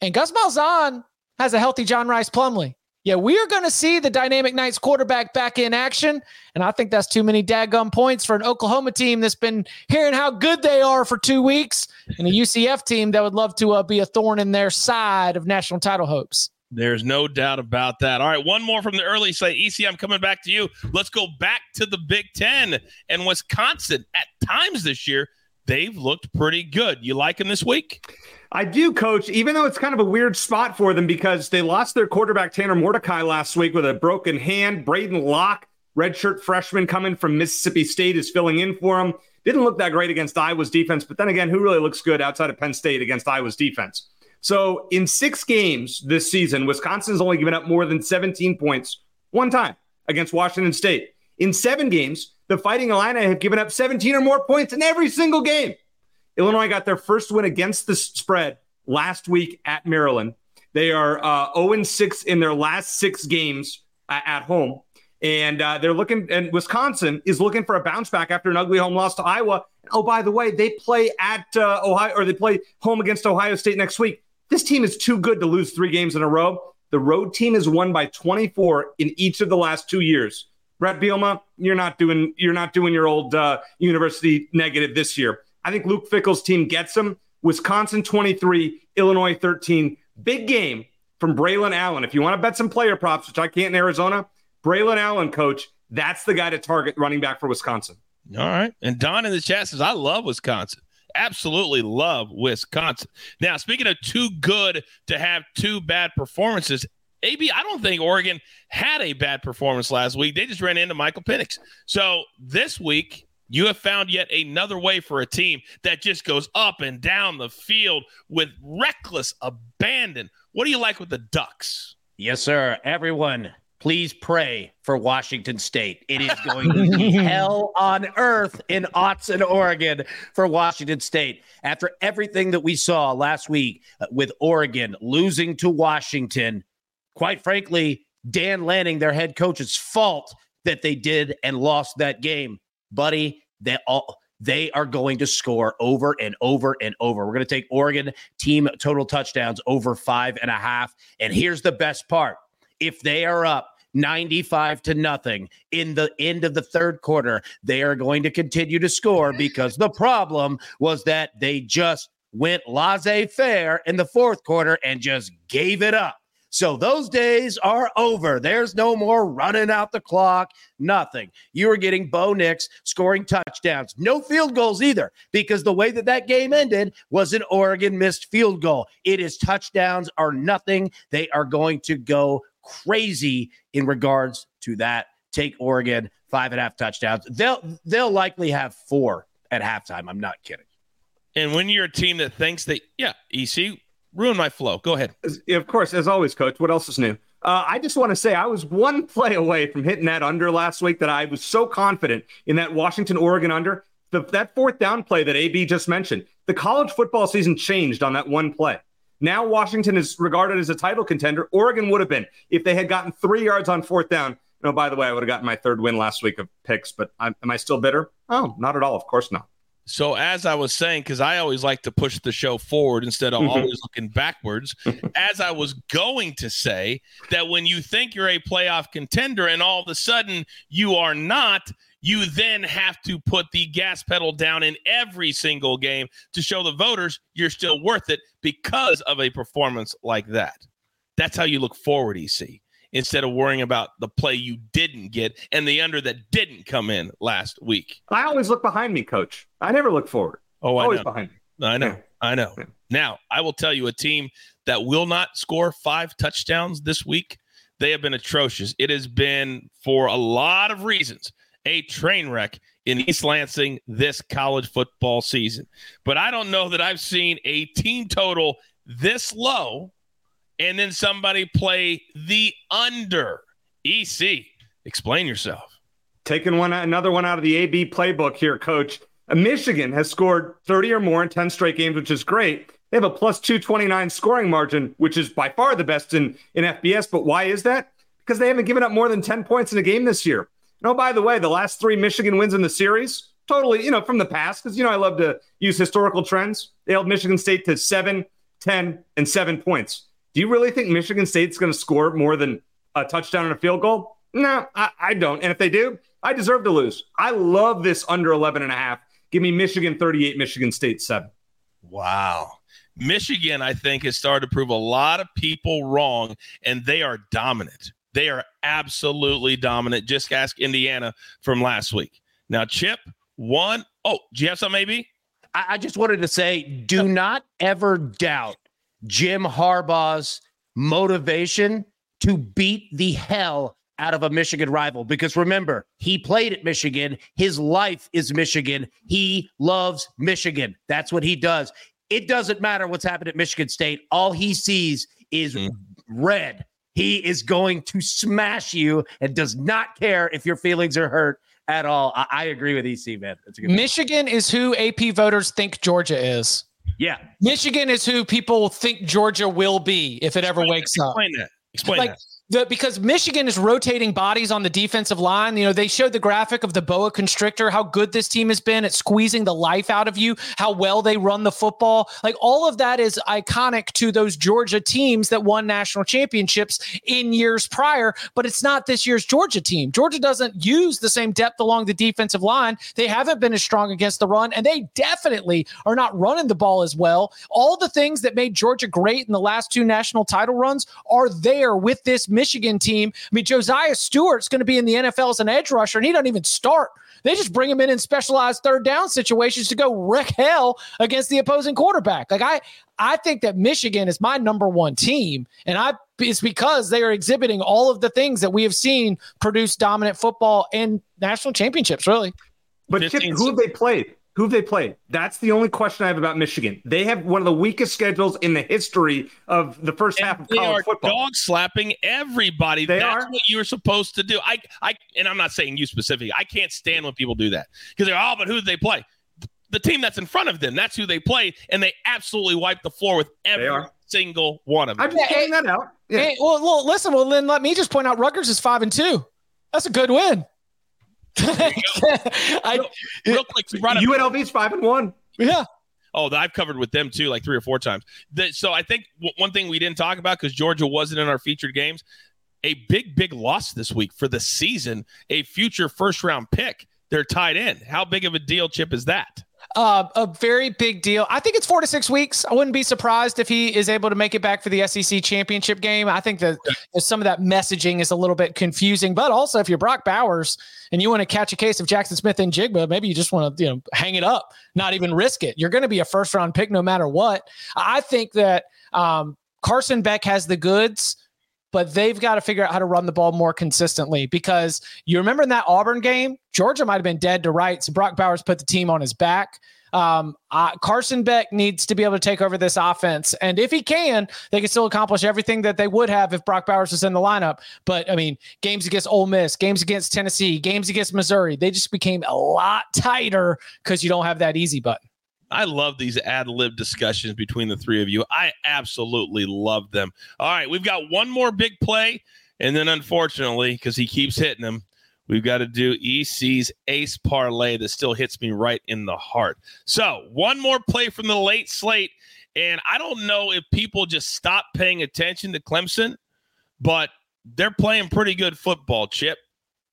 and Gus Malzahn has a healthy John Rhys Plumlee. Yeah, we are going to see the Dynamic Knights quarterback back in action. And I think that's too many daggum points for an Oklahoma team that's been hearing how good they are for two weeks and a UCF team that would love to uh, be a thorn in their side of national title hopes. There's no doubt about that. All right, one more from the early slate. EC, I'm coming back to you. Let's go back to the Big Ten and Wisconsin. At times this year, they've looked pretty good. You like them this week? I do, coach, even though it's kind of a weird spot for them because they lost their quarterback, Tanner Mordecai, last week with a broken hand. Braedyn Locke, redshirt freshman coming from Mississippi State, is filling in for him. Didn't look that great against Iowa's defense, but then again, who really looks good outside of Penn State against Iowa's defense? So in six games this season, Wisconsin's only given up more than 17 points one time against Washington State. In seven games, the Fighting Illini have given up 17 or more points in every single game. Illinois got their first win against the spread last week at Maryland. They are uh, 0 6 in their last six games uh, at home. And uh, they're looking, and Wisconsin is looking for a bounce back after an ugly home loss to Iowa. Oh, by the way, they play at uh, Ohio, or they play home against Ohio State next week. This team is too good to lose three games in a row. The road team has won by 24 in each of the last two years. Bret Bielema, you're not doing you're not doing your old uh, university negative this year. I think Luke Fickell's team gets them. Wisconsin 23, Illinois 13. Big game from Braylon Allen. If you want to bet some player props, which I can't in Arizona, Braylon Allen, coach, that's the guy to target running back for Wisconsin. All right. And Don in the chat says, I love Wisconsin. Absolutely love Wisconsin. Now, speaking of too good to have two bad performances, AB, I don't think Oregon had a bad performance last week. They just ran into Michael Penix. So this week, you have found yet another way for a team that just goes up and down the field with reckless abandon. What do you like with the Ducks? Yes, sir. Everyone, please pray for Washington State. It is going to be hell on earth in Autzen, Oregon for Washington State. After everything that we saw last week uh, with Oregon losing to Washington, quite frankly, Dan Lanning, their head coach's fault that they did and lost that game. Buddy, they all they are going to score over and over and over. We're going to take Oregon team total touchdowns over five and a half. And here's the best part if they are up 95 to nothing in the end of the third quarter, they are going to continue to score because the problem was that they just went laissez faire in the fourth quarter and just gave it up. So those days are over. There's no more running out the clock, nothing. You are getting Bo Nix scoring touchdowns, no field goals either, because the way that that game ended was an Oregon missed field goal. It is touchdowns are nothing. They are going to go crazy in regards to that. Take Oregon five and a half touchdowns. They'll they'll likely have four at halftime. I'm not kidding. And when you're a team that thinks that, yeah, EC, ruin my flow. Go ahead. Of course, as always, coach. What else is new? Uh, I just want to say I was one play away from hitting that under last week that I was so confident in that Washington Oregon under. The, that fourth down play that AB just mentioned, the college football season changed on that one play. Now Washington is regarded as a title contender. Oregon would have been if they had gotten three yards on fourth down. No, by the way, I would have gotten my third win last week of picks, but I'm, am I still bitter? Oh, not at all. Of course not. So as I was saying, because I always like to push the show forward instead of Mhm. always looking backwards, as I was going to say that when you think you're a playoff contender and all of a sudden you are not, you then have to put the gas pedal down in every single game to show the voters you're still worth it because of a performance like that. That's how you look forward, EC, instead of worrying about the play you didn't get and the under that didn't come in last week. I always look behind me, coach. I never look forward. Oh, I always know. behind me. I know. Yeah. I know. Yeah. Now, I will tell you a team that will not score five touchdowns this week. They have been atrocious. It has been, for a lot of reasons, a train wreck in East Lansing this college football season. But I don't know that I've seen a team total this low and then somebody play the under. EC, explain yourself. Taking one another one out of the AB playbook here, coach. Uh, Michigan has scored 30 or more in 10 straight games, which is great. They have a plus 229 scoring margin, which is by far the best in, in FBS. But why is that? Because they haven't given up more than 10 points in a game this year. And oh, by the way, the last three Michigan wins in the series, totally, you know, from the past, because, you know, I love to use historical trends. They held Michigan State to seven, 10, and seven points. Do you really think Michigan State's going to score more than a touchdown and a field goal? No, I, I don't. And if they do, I deserve to lose. I love this under 11 and a half. Give me Michigan 38, Michigan State 7. Wow. Michigan, I think, has started to prove a lot of people wrong, and they are dominant. They are absolutely dominant. Just ask Indiana from last week. Now, Chip, one. Oh, do you have something, maybe? I, I just wanted to say do not ever doubt Jim Harbaugh's motivation to beat the hell out of a Michigan rival. Because remember, he played at Michigan. His life is Michigan. He loves Michigan. That's what he does. It doesn't matter what's happened at Michigan State. All he sees is mm. red. He is going to smash you and does not care if your feelings are hurt at all. I, I agree with EC, man. That's a good Michigan is who AP voters think Georgia is. Yeah. Michigan is who people think Georgia will be if it ever wakes up. Explain that. Explain like that. The because Michigan is rotating bodies on the defensive line. You know, they showed the graphic of the boa constrictor, how good this team has been at squeezing the life out of you, how well they run the football. Like all of that is iconic to those Georgia teams that won national championships in years prior, but it's not this year's Georgia team. Georgia doesn't use the same depth along the defensive line. They haven't been as strong against the run, and they definitely are not running the ball as well. All the things that made Georgia great in the last two national title runs are there with this Michigan team. I mean, Josaiah Stewart's going to be in the NFL as an edge rusher, and he doesn't even start. They just bring him in in specialized third down situations to go wreck hell against the opposing quarterback. Like I, I think that Michigan is my number one team, and I it's because they are exhibiting all of the things that we have seen produce dominant football and national championships. Really, But Chip, who have they played? Who have they played? That's the only question I have about Michigan. They have one of the weakest schedules in the history of the first half of college are football. dog slapping everybody. They That's are. what you're supposed to do. I, I, and I'm not saying you specifically. I can't stand when people do that because they're oh, but who did they play? The team that's in front of them. That's who they play, and they absolutely wipe the floor with every single one of them. I'm just pointing that out. Yeah. Hey, well, well, listen. Well, then let me just point out Rutgers is five and two. That's a good win. I, Real quick, you brought up UNLV's five and one. yeah. Oh, that I've covered with them too, like three or four times. The- so I think w- one thing we didn't talk about because Georgia wasn't in our featured games, a big, big loss this week for the season, a future first round pick. They're tied in. How big of a deal, Chip, is that? Uh, a very big deal. I think it's four to six weeks. I wouldn't be surprised if he is able to make it back for the SEC championship game. I think that some of that messaging is a little bit confusing, but also if you're Brock Bowers and you want to catch a case of Jaxon Smith-Njigba, maybe you just want to you know hang it up, not even risk it. You're going to be a first round pick no matter what. I think that um, Carson Beck has the goods but they've got to figure out how to run the ball more consistently because you remember in that Auburn game, Georgia might have been dead to rights. Brock Bowers put the team on his back. Um, uh, Carson Beck needs to be able to take over this offense. And if he can, they can still accomplish everything that they would have if Brock Bowers was in the lineup. But I mean, games against Ole Miss, games against Tennessee, games against Missouri, they just became a lot tighter because you don't have that easy button. I love these ad lib discussions between the three of you. I absolutely love them. All right, we've got one more big play, and then unfortunately, because he keeps hitting them, We've got to do EC's ace parlay that still hits me right in the heart. So, one more play from the late slate. And I don't know if people just stop paying attention to Clemson, but they're playing pretty good football, Chip.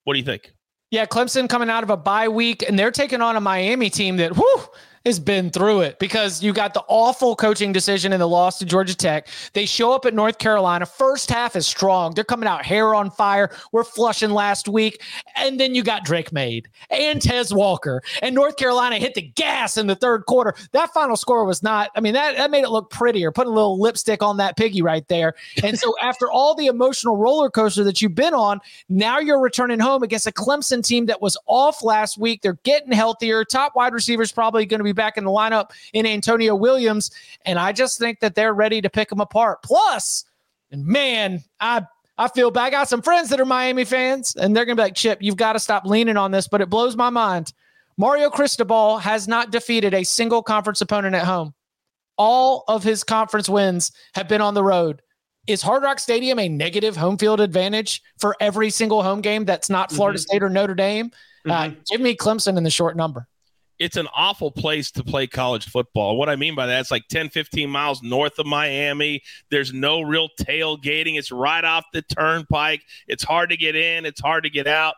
What do you think? Yeah, Clemson coming out of a bye week, and they're taking on a Miami team that, whew, has been through it because you got the awful coaching decision in the loss to Georgia Tech. They show up at North Carolina. First half is strong. They're coming out hair on fire. We're flushing last week. And then you got Drake Maye and Tez Walker. And North Carolina hit the gas in the third quarter. That final score was not, I mean, that, that made it look prettier. Put a little lipstick on that piggy right there. And so after all the emotional roller coaster that you've been on, now you're returning home against a Clemson team that was off last week. They're getting healthier. Top wide receivers probably going to be back in the lineup in Antonio Williams. And I just think that they're ready to pick them apart. Plus, and man, I I feel bad. I got some friends that are Miami fans, and they're gonna be like, Chip, you've got to stop leaning on this, but it blows my mind. Mario Cristobal has not defeated a single conference opponent at home. All of his conference wins have been on the road. Is Hard Rock Stadium a negative home field advantage for every single home game that's not Florida mm-hmm. State or Notre Dame? Uh, mm-hmm. Uh, give me Clemson in the short number it's an awful place to play college football. What I mean by that, it's like 10, 15 miles north of Miami. There's no real tailgating. It's right off the turnpike. It's hard to get in, it's hard to get out.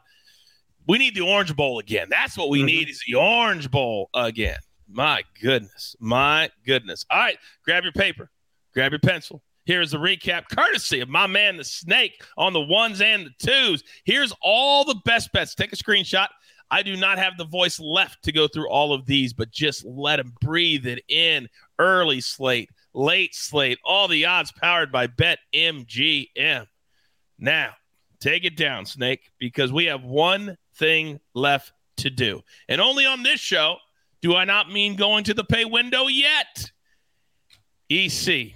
We need the Orange Bowl again. That's what we mm-hmm. need is the Orange Bowl again. My goodness. My goodness. All right, grab your paper, grab your pencil. Here's the recap, courtesy of my man, the snake, on the ones and the twos. Here's all the best bets. Take a screenshot I do not have the voice left to go through all of these, but just let him breathe it in. Early slate, late slate, all the odds powered by BetMGM. Now, take it down, Snake, because we have one thing left to do. And only on this show do I not mean going to the pay window yet. EC,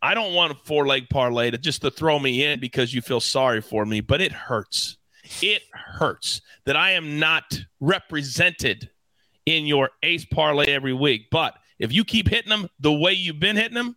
I don't want a four leg parlay to just to throw me in because you feel sorry for me, but it hurts it hurts that I am not represented in your ace parlay every week. But if you keep hitting them the way you've been hitting them,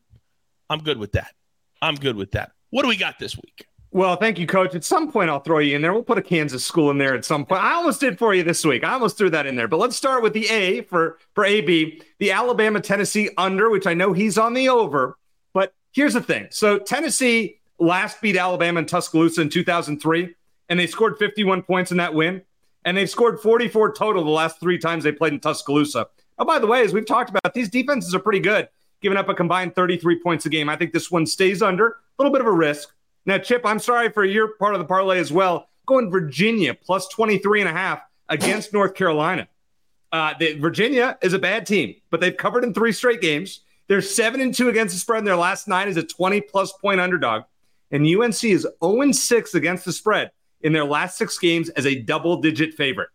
I'm good with that. I'm good with that. What do we got this week? Well, thank you, coach. At some point, I'll throw you in there. We'll put a Kansas school in there at some point. I almost did for you this week. I almost threw that in there. But let's start with the A for, for AB, the Alabama Tennessee under, which I know he's on the over. But here's the thing. So Tennessee last beat Alabama in Tuscaloosa in 2003 and they scored 51 points in that win. And they've scored 44 total the last three times they played in Tuscaloosa. Oh, by the way, as we've talked about, these defenses are pretty good, giving up a combined 33 points a game. I think this one stays under, a little bit of a risk. Now, Chip, I'm sorry for your part of the parlay as well. Going Virginia plus 23 and a half against North Carolina. Uh, the, Virginia is a bad team, but they've covered in three straight games. They're seven and two against the spread, and their last nine is a 20 plus point underdog. And UNC is 0 6 against the spread in their last six games as a double digit favorite.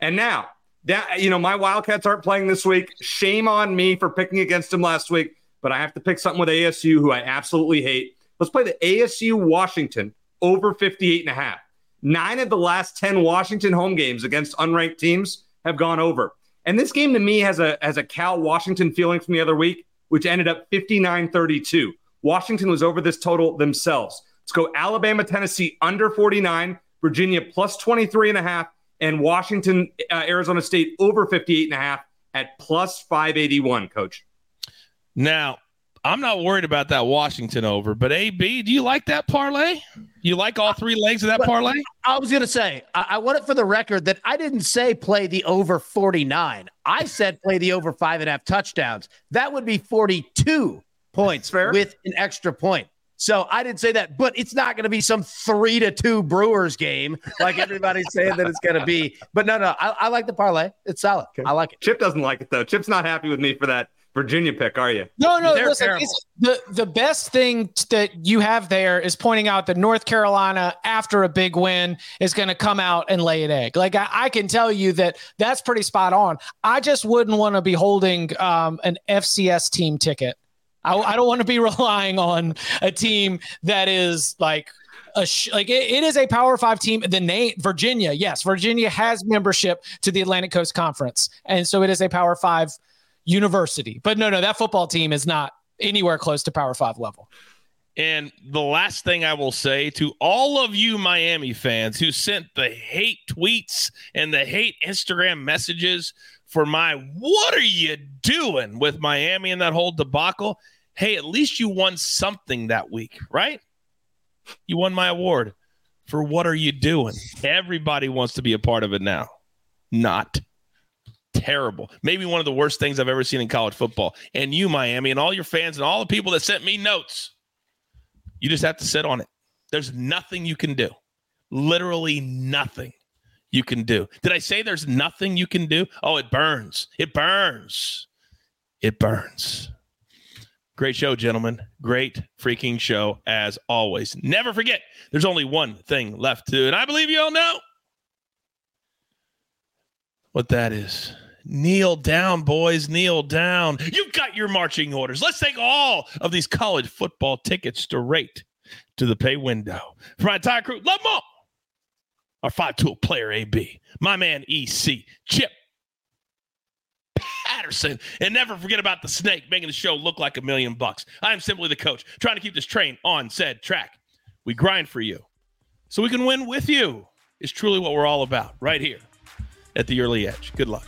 And now, that you know, my Wildcats aren't playing this week. Shame on me for picking against them last week, but I have to pick something with ASU, who I absolutely hate. Let's play the ASU Washington over 58 and a half. Nine of the last 10 Washington home games against unranked teams have gone over. And this game to me has a has a Cal Washington feeling from the other week, which ended up 59-32. Washington was over this total themselves. Let's go Alabama, Tennessee under 49, Virginia plus 23 and a half, and Washington, uh, Arizona State over 58 and a half at plus 581, coach. Now, I'm not worried about that Washington over, but AB, do you like that parlay? You like all three legs of that parlay? I was going to say, I, I want it for the record that I didn't say play the over 49. I said play the over five and a half touchdowns. That would be 42 points Fair. with an extra point. So I didn't say that, but it's not going to be some three to two Brewers game like everybody's saying that it's going to be. But no, no, I, I, like the parlay. It's solid. Okay. I like it. Chip doesn't like it though. Chip's not happy with me for that Virginia pick, are you? No, no. They're listen, the the best thing that you have there is pointing out that North Carolina, after a big win, is going to come out and lay an egg. Like I, I, can tell you that that's pretty spot on. I just wouldn't want to be holding um, an FCS team ticket I, I don't want to be relying on a team that is like a sh- like it, it is a Power Five team. The name Virginia, yes, Virginia has membership to the Atlantic Coast Conference, and so it is a Power Five university. But no, no, that football team is not anywhere close to Power Five level. And the last thing I will say to all of you Miami fans who sent the hate tweets and the hate Instagram messages for my what are you doing with Miami and that whole debacle? Hey, at least you won something that week, right? You won my award for what are you doing? Everybody wants to be a part of it now. Not terrible. Maybe one of the worst things I've ever seen in college football. And you, Miami, and all your fans and all the people that sent me notes, you just have to sit on it. There's nothing you can do. Literally nothing you can do. Did I say there's nothing you can do? Oh, it burns. It burns. It burns. Great show, gentlemen. Great freaking show as always. Never forget, there's only one thing left to, and I believe you all know what that is. Kneel down, boys. Kneel down. You've got your marching orders. Let's take all of these college football tickets straight to the pay window. For my entire crew, love them all. Our five tool player AB, my man EC, Chip Patterson, and never forget about the snake making the show look like a million bucks. I am simply the coach trying to keep this train on said track. We grind for you so we can win with you, is truly what we're all about right here at the early edge. Good luck.